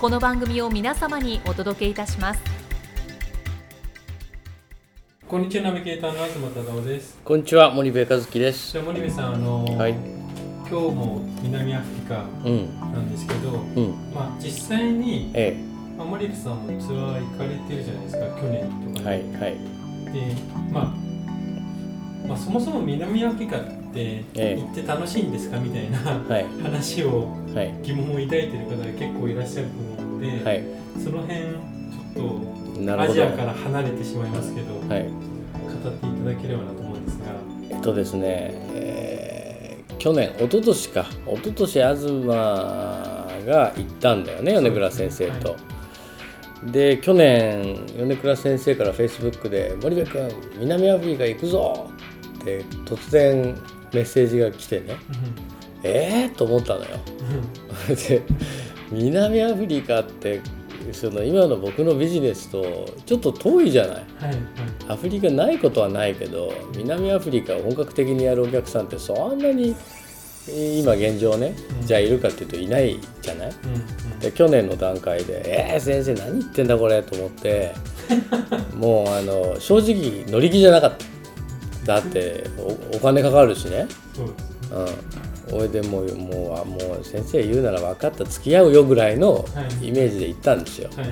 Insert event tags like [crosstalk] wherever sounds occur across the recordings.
この番組を皆様にお届けいたします。こんにちはナビゲーターの東忠夫です。こんにちは森部和樹です。じゃあ森部さんあの、はい。今日も南アフリカうん。なんですけど、うん。まあ実際に、えまあ、森部さんもツアー行かれてるじゃないですか去年とえかにはいはい。で、まあ、まあそもそも南アフリカってええ。行って楽しいんですかみたいなはい。話をはい。疑問を抱いてる方が結構いらっしゃると思うので、はい。その辺ちょっとアジアから離れてしまいますけど、はい。語っていただければなと思うんですが。えっとですね、えー去年一昨年か。一昨年東が行ったんだよね。米倉先生と。で去年米倉先生からフェイスブックで「森部君南アフリカ行くぞ!」って突然メッセージが来てね。えー、と思ったのよ。で南アフリカってその今の僕のビジネスとちょっと遠いじゃない。はいはい。アフリカないことはないけど南アフリカを本格的にやるお客さんってそんなにえー今現状ねうん。じゃあいるかっていうといないじゃない。うんうん。で去年の段階で「えー、先生何言ってんだこれ」と思って [laughs] もうあの正直乗り気じゃなかっただっておお金かかるしね。そうです。ねうん、おいでもうもうあもう先生言うなら分かった。付き合うよぐらいのはい。イメージで行ったんですよ、はい。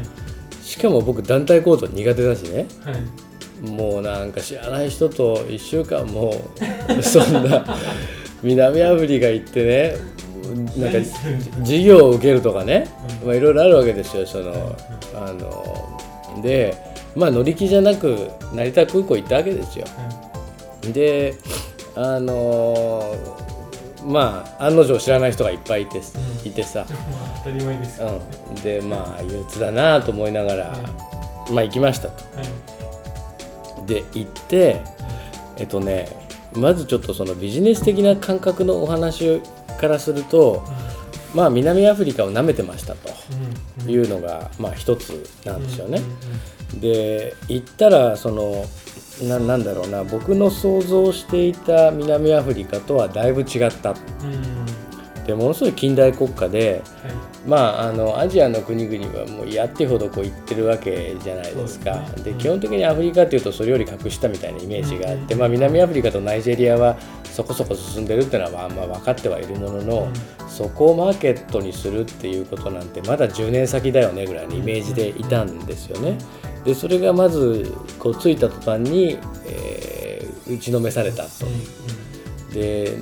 しかも僕団体行動苦手だしね。はい。もうなんか知らない人と1週間も [laughs] そんな南アフリカ行ってねなんか授業を受けるとかねうんまあいろいろあるわけですよ。そのあのでまあ乗り気じゃなく成田空港行ったわけですよ。はであのまあ案の定知らない人がいっぱいいて,、うん。いてさ、[laughs] 当たり前ですうん、でまあ憂鬱だなと思いながら、まあ行きましたと。はい。で行ってえっとねまずちょっとそのビジネス的な感覚のお話からするとまあ南アフリカを舐めてましたとうん。いうのがまあ一つなんですよね。うん。で行ったらそのななんだろうな僕の想像していた南アフリカとはだいぶ違った。うんうんでものすごい近代国家ではいまああのアジアの国々はもうやってほどこう言ってるわけじゃないですか。ですね。う基本的にアフリカっていうとそれより格下みたいなイメージがあって、うん。まあ、南アフリカとナイジェリアはそこそこ進んでるっていうのはまあまあ分かってはいるものの、そこをマーケットにするっていうことなんてまだ10年先だよねぐらいのイメージでいたんですよね。でそれがまずこうついた途端に、えー打ちのめされたと。で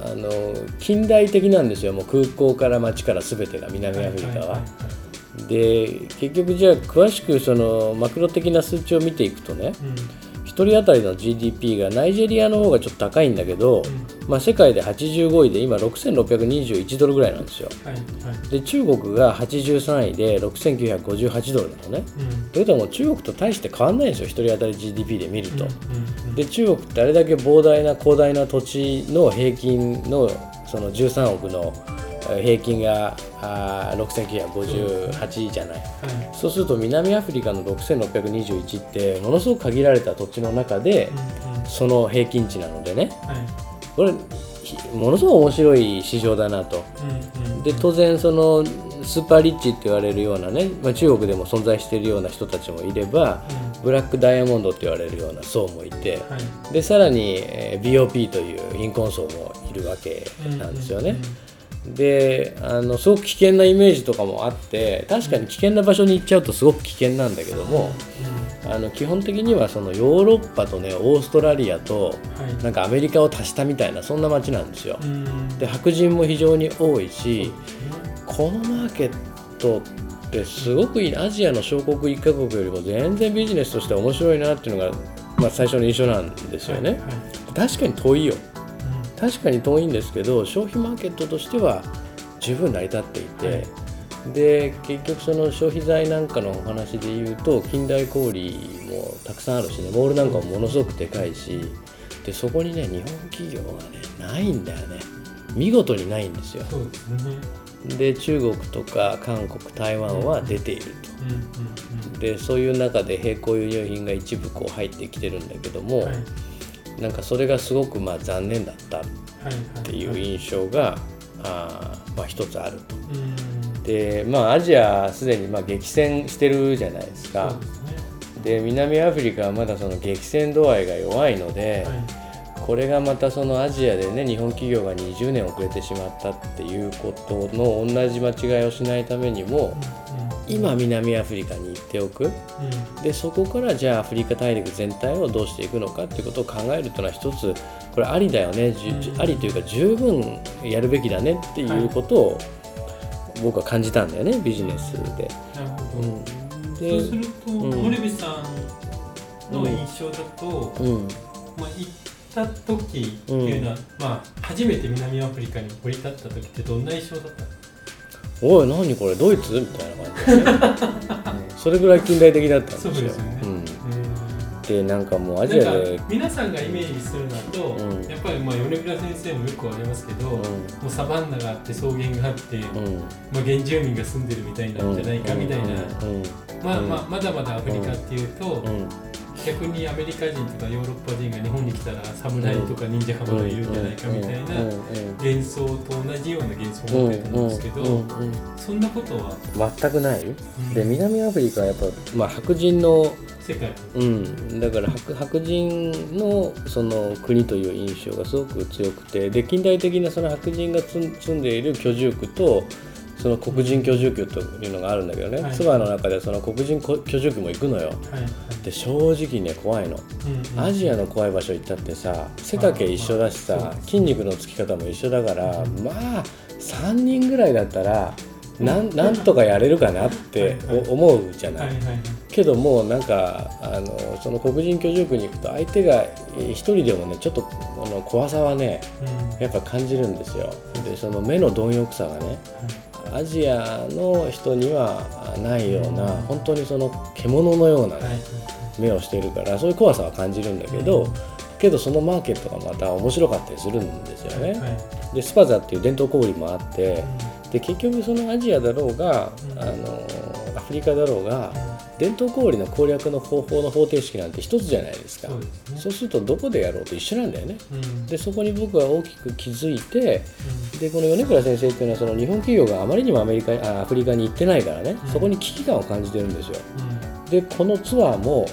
あの近代的なんですよもう空港から街から全てが南アフリカは。で結局じゃあ詳しくそのマクロ的な数値を見ていくとね1人当たりの GDP がナイジェリアの方がちょっと高いんだけど、まあ、世界で85位で今6621ドルぐらいなんですよ。はいはいで中国が83位で6958ドルなのね。うんということはもう中国と大して変わんないんですよ1人当たり GDP で見ると。うんで中国ってあれだけ膨大な広大な土地の平均のその13億のえー平均があー6958じゃない、はいそうすると南アフリカの6621ってものすごく限られた土地の中でうんうん。その平均値なのでね。はい。これひものすごく面白い市場だなと。うんうん。で当然そのスーパーリッチって言われるようなね、まあ、中国でも存在しているような人たちもいればブラックダイヤモンドって言われるような層もいてはい。でさらに、えー BOP という貧困層もいるわけなんですよね。であのすごく危険なイメージとかもあって確かに危険な場所に行っちゃうとすごく危険なんだけども、あの基本的にはそのヨーロッパとねオーストラリアとはい。なんかアメリカを足したみたいなそんな街なんですよ。うん。で白人も非常に多いしこのマーケットってすごくいいアジアの小国1カ国よりも全然ビジネスとして面白いなっていうのが、まあ、最初の印象なんですよね。確かに遠いよ。う確かに遠いんですけど消費マーケットとしては十分成り立っていて、はい。で結局その消費財なんかのお話で言うと近代小売もたくさんあるしねモールなんかもものすごくでかいしでそこにね日本企業がねないんだよね。見事にないんですよ。ですね。で中国とか韓国台湾は出ていると。でそういう中で並行輸入品が一部こう入ってきてるんだけども、うんはいなんかそれがすごくまあ残念だったっはいていう印象が、あーまあ、一つあると。うん。でまあアジアすでにまあ激戦してるじゃないですか。ですね。で南アフリカはまだその激戦度合いが弱いので、はい。これがまたそのアジアでね日本企業が20年遅れてしまったっていうことの同じ間違いをしないためにも今南アフリカに行っておく。うん。うんでそこからじゃあアフリカ大陸全体をどうしていくのかっていうことを考えるというのは一つこれありだよね、うん。ありというか十分やるべきだねっていうことを僕は感じたんだよねビジネスで。なるほど。うん、そうでするとうん。森部さんの印象だとうん。まあ行った時っていうのはまあ初めて南アフリカに降り立った時ってどんな印象だったおい何これ？ドイツ？みたいな感じで、それぐらい近代的だったんですよ。そうですよね。でなんかもうアジアで、皆さんがイメージするのと、うん。やっぱりまあ米倉先生もよくありますけど、うん。もうサバンナがあって草原があって、うん。まあ、原住民が住んでるみたいなんじゃないかみたいな、うん。まあうん。まあ、まだまだアフリカっていうと、うん逆にアメリカ人とかヨーロッパ人が日本に来たら侍とか忍者浜がいるんじゃないかみたいな幻想と同じような幻想を持ってたんですけど、そんなことは、全くないうんで南アフリカはやっぱ、まあ、白人の世界うん、だから白人のその国という印象がすごく強くてで近代的なその白人が住んでいる居住区とその黒人居住区というのがあるんだけどね、はい。ツアーの中でその黒人こ居住区も行くのよ。はいはいで正直ね怖いの。うんうんアジアの怖い場所行ったってさ背丈一緒だしさ筋肉のつき方も一緒だからまあ3人ぐらいだったらなんなんとかやれるかなって思うじゃない。はいはいはいけどもうなんかあのその黒人居住区に行くと相手がえー一人でもねちょっとあの怖さはねうん。やっぱ感じるんですよ。でその目の貪欲さがね。アジアの人にはないような本当にその獣のようなね目をしてるからそういう怖さは感じるんだけどけどそのマーケットがまた面白かったりするんですよね。はいはい。でスパザっていう伝統小売もあってうで結局そのアジアだろうがうん。あのアフリカだろうがん伝統小売の攻略の方法の方程式なんて一つじゃないですか。そうね。するとどこでやろうと一緒なんだよね。うん。でそこに僕は大きく気づいてでこの米倉先生っていうのはその日本企業があまりにもアメリカあアフリカに行ってないからね、うん。そこに危機感を感じてるんですよ。うん。でこのツアーも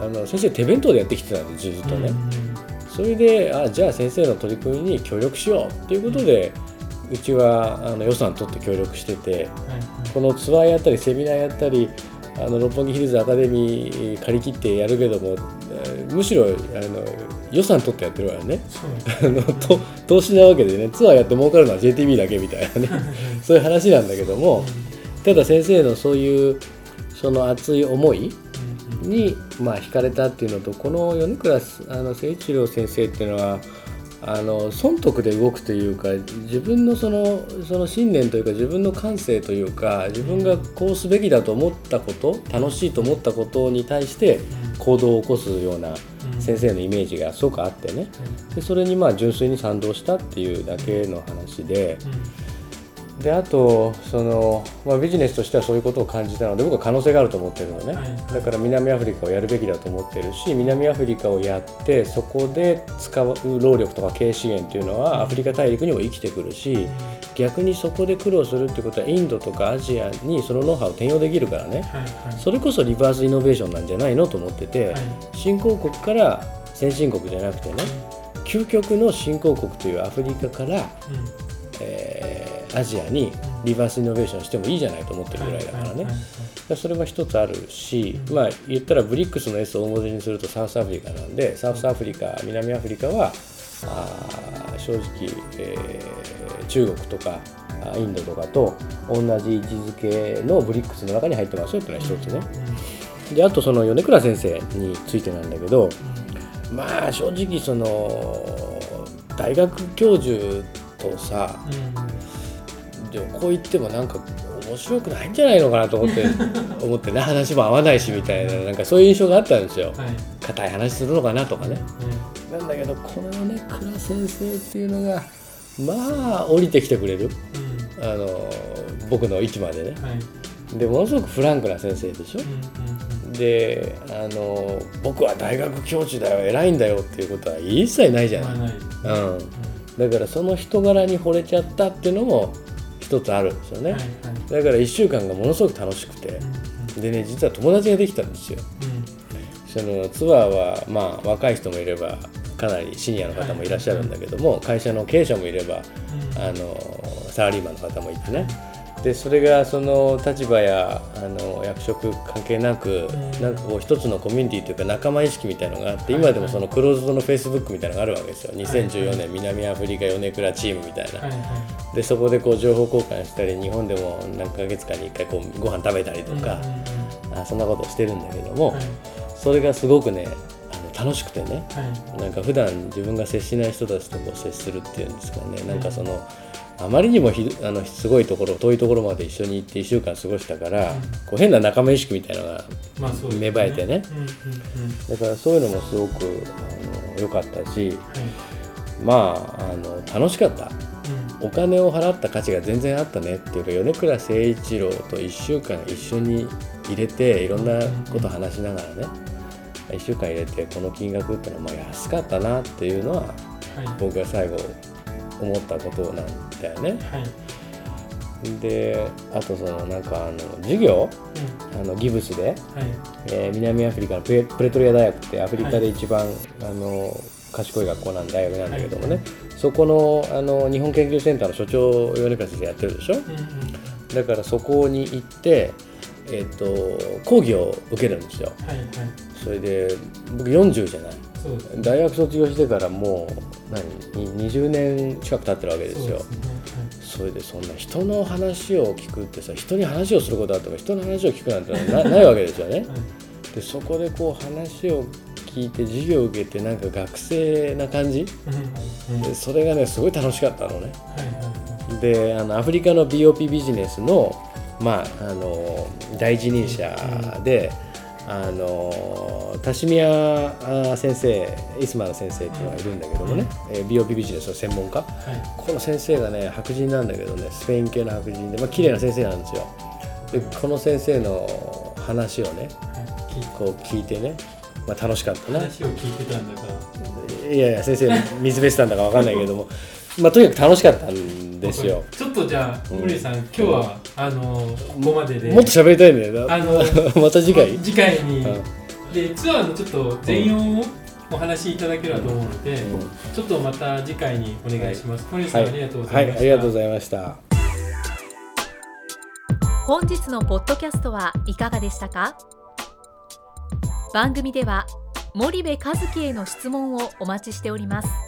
あの先生手弁当でやってきてたんでずっとね、うんそれであじゃあ先生の取り組みに協力しようっていうことで、うちはあの予算取って協力しててこのツアーやったりセミナーやったりあの六本木ヒルズアカデミー借り切ってやるけどもえーむしろあの予算取ってやってるからね。あのと投資なわけでねツアーやって儲かるのは JTB だけみたいなねそういう話なんだけどもただ先生のそういうその熱い思いうん。に、まあ、惹かれたっていうのとこの米倉あの誠一郎先生っていうのはあの損得で動くというか自分のそのその信念というか自分の感性というか自分がこうすべきだと思ったこと楽しいと思ったことに対して行動を起こすようなうん。先生のイメージがすごくあってね。でそれにまあ純粋に賛同したっていうだけの話で。であとその、まあ、ビジネスとしてはそういうことを感じたので僕は可能性があると思ってるのね、はい。だから南アフリカをやるべきだと思ってるし南アフリカをやってそこで使う労力とか経営資源っていうのはアフリカ大陸にも生きてくるし逆にそこで苦労するってことはインドとかアジアにそのノウハウを転用できるからね。はいはい。それこそリバースイノベーションなんじゃないのと思ってて、はい。新興国から先進国じゃなくてね究極の新興国というアフリカから、うん。えーアジアにリバースイノベーションしてもいいじゃないと思ってるぐらいだからね、それは一つあるし、まあ言ったらブリックスの S を大文字にするとサウスアフリカなんでサウスアフリカ南アフリカはあ正直、えー、中国とかインドとかと同じ位置づけのブリックスの中に入ってますよっていうのは一つね。であとその米倉先生についてなんだけど、まあ正直その大学教授とさ、でもこう言ってもなんか面白くないんじゃないのかなと思って [laughs] 思ってね話も合わないしみたいななんかそういう印象があったんですよ。硬、はい、い話するのかなとかね、うん、なんだけどこのね倉先生っていうのがまあ降りてきてくれる、うん、あの僕の位置までね、はい、でものすごくフランクな先生でしょ、うん、であの僕は大学教授だよ偉いんだよっていうことは一切ないじゃない、うん。だからその人柄に惚れちゃったっていうのも一つあるんですよね、はいはい、だから1週間がものすごく楽しくて、うん、でね実は友達ができたんですよ、うん、そのツアーはまあ若い人もいればかなりシニアの方もいらっしゃるんだけども、会社の経営者もいれば、あのサラリーマンの方もいてね、でそれがその立場やあの役職関係なく、なんかこう一つのコミュニティというか仲間意識みたいのがあって、今でもそのクローズドのフェイスブックみたいなのがあるわけですよ。2014年南アフリカ米倉チームみたいな、でそこでこう情報交換したり日本でも何ヶ月かに1回こうご飯食べたりとか、あそんなことをしてるんだけども、それがすごくね楽しくてね、なんか普段自分が接しない人たちとこう接するっていうんですかね、なんかその。あまりにもひあのすごいところ遠いところまで一緒に行って1週間過ごしたから、うん、こう変な仲間意識みたいなのが芽生えてね,、だからそういうのもすごく良かったし、はい、まああの楽しかった、うん、お金を払った価値が全然あったねっていうか米倉誠一郎と1週間一緒に入れていろんなこと話しながらね、1週間入れてこの金額っていうのはまあ安かったなっていうのは、僕が最後思ったことなんだよね。はい、であとそのなんかあの授業、うん、あのギブスで、はい、えー、南アフリカのプレプトリア大学ってアフリカで一番、はい、あの賢い学校なん大学なんだけどもね、はい、そこのあの日本研究センターの所長米川先生やってるでしょ、うんうん、だからそこに行ってえーと、講義を受けるんですよ、はいはい、それで僕40じゃない大学卒業してからもう何20年近く経ってるわけですよ。それでそんな人の話を聞くってさ人に話をすることあっても人の話を聞くなんてな [laughs] ないわけですよね。でそこでこう話を聞いて授業を受けてなんか学生な感じ、でそれがねすごい楽しかったのね。であのアフリカの BOP ビジネスの,、まあ、あの第一人者で。あのタシミヤ先生イスマール先生っていうのがいるんだけどもね、うん、えー、BOP ビジネスの専門家、はい、この先生がね白人なんだけどねスペイン系の白人で、まあ綺麗な先生なんですよ。でこの先生の話をね、こう聞いてね、まあ、楽しかったな。話を聞いてたんだから。いやいや先生水辺したんだか分かんないけどもまあ、とにかく楽しかったんですよ。ちょっとじゃあ、森、うん、さん、今日は、あの、ここまでで。もっと喋りたいんだよな。あの、[laughs] また次回。次回に、で、ツアーのちょっと全容をお話しいただければと思うので、うん、ちょっとまた次回にお願いします。森、はい、さん、ありがとうございました。はい、ありがとうございました。本日のポッドキャストはいかがでしたか？番組では森部和樹への質問をお待ちしております。